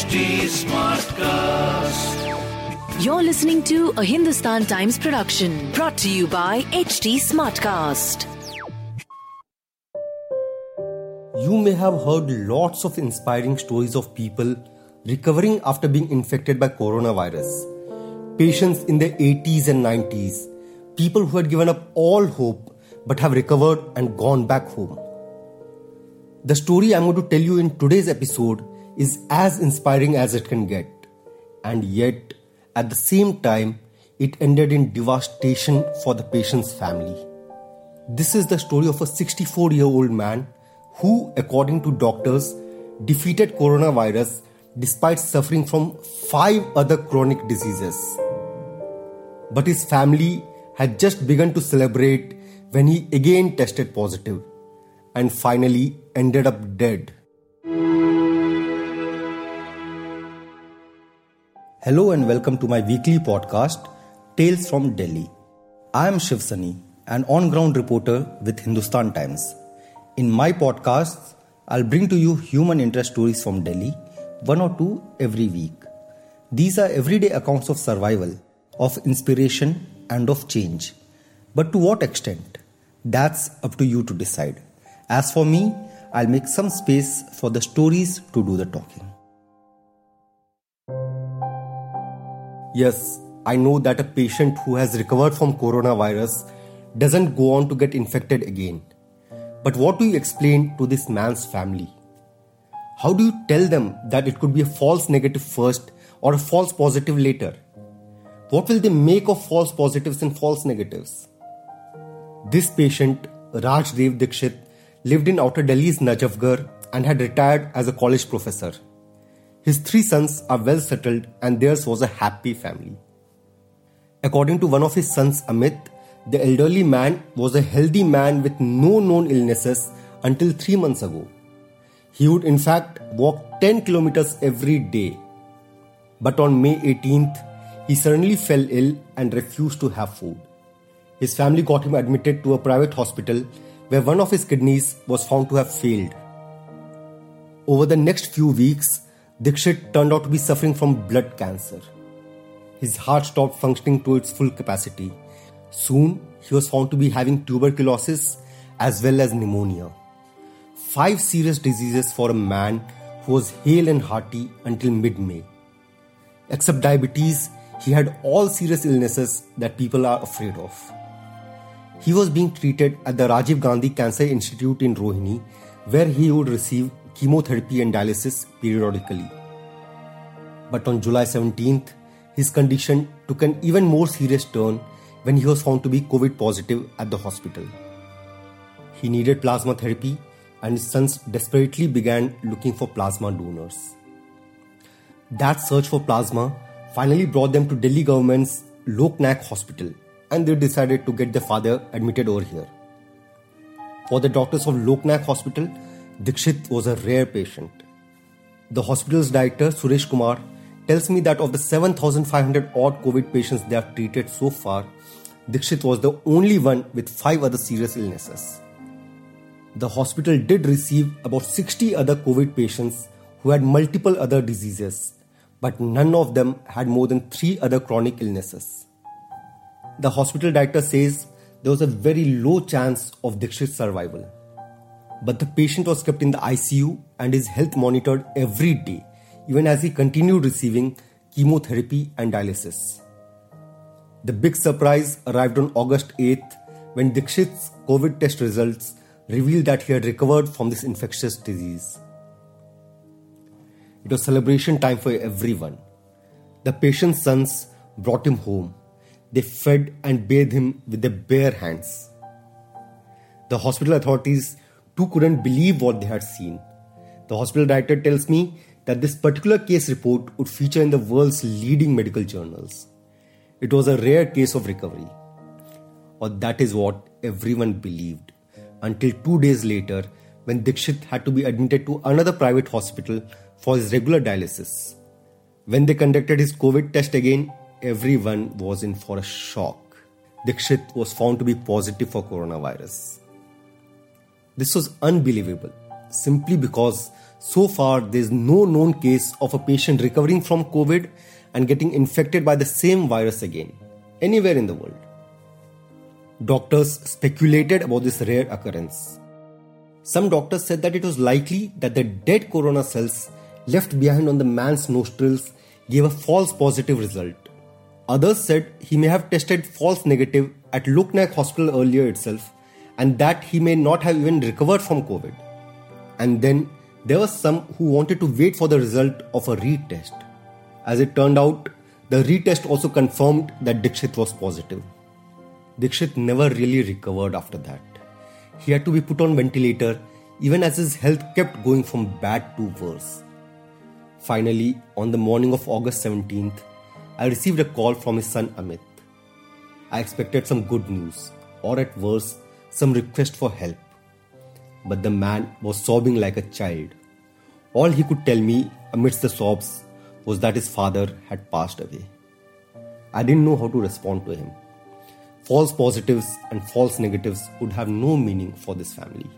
HT Smartcast. You're listening to a Hindustan Times production brought to you by HT Smartcast. You may have heard lots of inspiring stories of people recovering after being infected by coronavirus. Patients in their 80s and 90s, people who had given up all hope but have recovered and gone back home. The story I'm going to tell you in today's episode is as inspiring as it can get, and yet at the same time, it ended in devastation for the patient's family. This is the story of a 64 year old man who, according to doctors, defeated coronavirus despite suffering from five other chronic diseases. But his family had just begun to celebrate when he again tested positive and finally ended up dead. Hello and welcome to my weekly podcast, Tales from Delhi. I am Shiv Sunny, an on ground reporter with Hindustan Times. In my podcasts, I'll bring to you human interest stories from Delhi, one or two every week. These are everyday accounts of survival, of inspiration, and of change. But to what extent? That's up to you to decide. As for me, I'll make some space for the stories to do the talking. Yes, I know that a patient who has recovered from coronavirus doesn't go on to get infected again. But what do you explain to this man's family? How do you tell them that it could be a false negative first or a false positive later? What will they make of false positives and false negatives? This patient, Rajdev Dikshit, lived in outer Delhi's Najafgarh and had retired as a college professor. His three sons are well settled and theirs was a happy family. According to one of his sons, Amit, the elderly man was a healthy man with no known illnesses until three months ago. He would, in fact, walk 10 kilometers every day. But on May 18th, he suddenly fell ill and refused to have food. His family got him admitted to a private hospital where one of his kidneys was found to have failed. Over the next few weeks, Dikshit turned out to be suffering from blood cancer. His heart stopped functioning to its full capacity. Soon, he was found to be having tuberculosis as well as pneumonia. Five serious diseases for a man who was hale and hearty until mid May. Except diabetes, he had all serious illnesses that people are afraid of. He was being treated at the Rajiv Gandhi Cancer Institute in Rohini, where he would receive chemotherapy and dialysis periodically. But on July 17th, his condition took an even more serious turn when he was found to be COVID positive at the hospital. He needed plasma therapy, and his sons desperately began looking for plasma donors. That search for plasma finally brought them to Delhi government's Loknayak Hospital, and they decided to get their father admitted over here. For the doctors of Loknayak Hospital, Dikshit was a rare patient. The hospital's director, Suresh Kumar, tells me that of the 7,500 odd COVID patients they have treated so far, Dikshit was the only one with five other serious illnesses. The hospital did receive about 60 other COVID patients who had multiple other diseases, but none of them had more than three other chronic illnesses. The hospital director says there was a very low chance of Dikshit's survival but the patient was kept in the ICU and his health monitored every day, even as he continued receiving chemotherapy and dialysis. The big surprise arrived on August 8th when Dikshit's COVID test results revealed that he had recovered from this infectious disease. It was celebration time for everyone. The patient's sons brought him home. They fed and bathed him with their bare hands. The hospital authorities too couldn't believe what they had seen. The hospital director tells me that this particular case report would feature in the world's leading medical journals. It was a rare case of recovery. Or that is what everyone believed. Until two days later, when Dikshit had to be admitted to another private hospital for his regular dialysis. When they conducted his COVID test again, everyone was in for a shock. Dikshit was found to be positive for coronavirus. This was unbelievable. simply because so far there's no known case of a patient recovering from COVID and getting infected by the same virus again, anywhere in the world. Doctors speculated about this rare occurrence. Some doctors said that it was likely that the dead corona cells left behind on the man's nostrils gave a false positive result. Others said he may have tested false negative at Loknayak Hospital earlier itself and that he may not have even recovered from COVID. And then there were some who wanted to wait for the result of a retest. As it turned out, the retest also confirmed that Dikshit was positive. Dikshit never really recovered after that. He had to be put on ventilator even as his health kept going from bad to worse. Finally, on the morning of August 17th, I received a call from his son Amit. I expected some good news, or at worst, some request for help. But the man was sobbing like a child. All he could tell me amidst the sobs was that his father had passed away. I didn't know how to respond to him. False positives and false negatives would have no meaning for this family.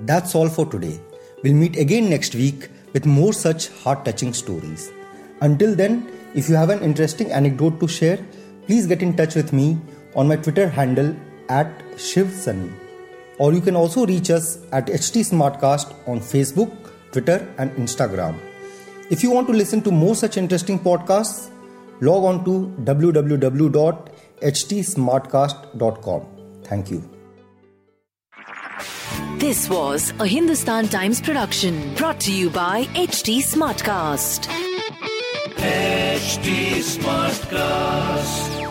That's all for today. We'll meet again next week with more such heart touching stories. Until then, if you have an interesting anecdote to share, please get in touch with me on my Twitter handle at ShivSunny. Or you can also reach us at HT Smartcast on Facebook, Twitter, and Instagram. If you want to listen to more such interesting podcasts, log on to www.htsmartcast.com. Thank you. This was a Hindustan Times production brought to you by HT Smartcast. HT Smartcast.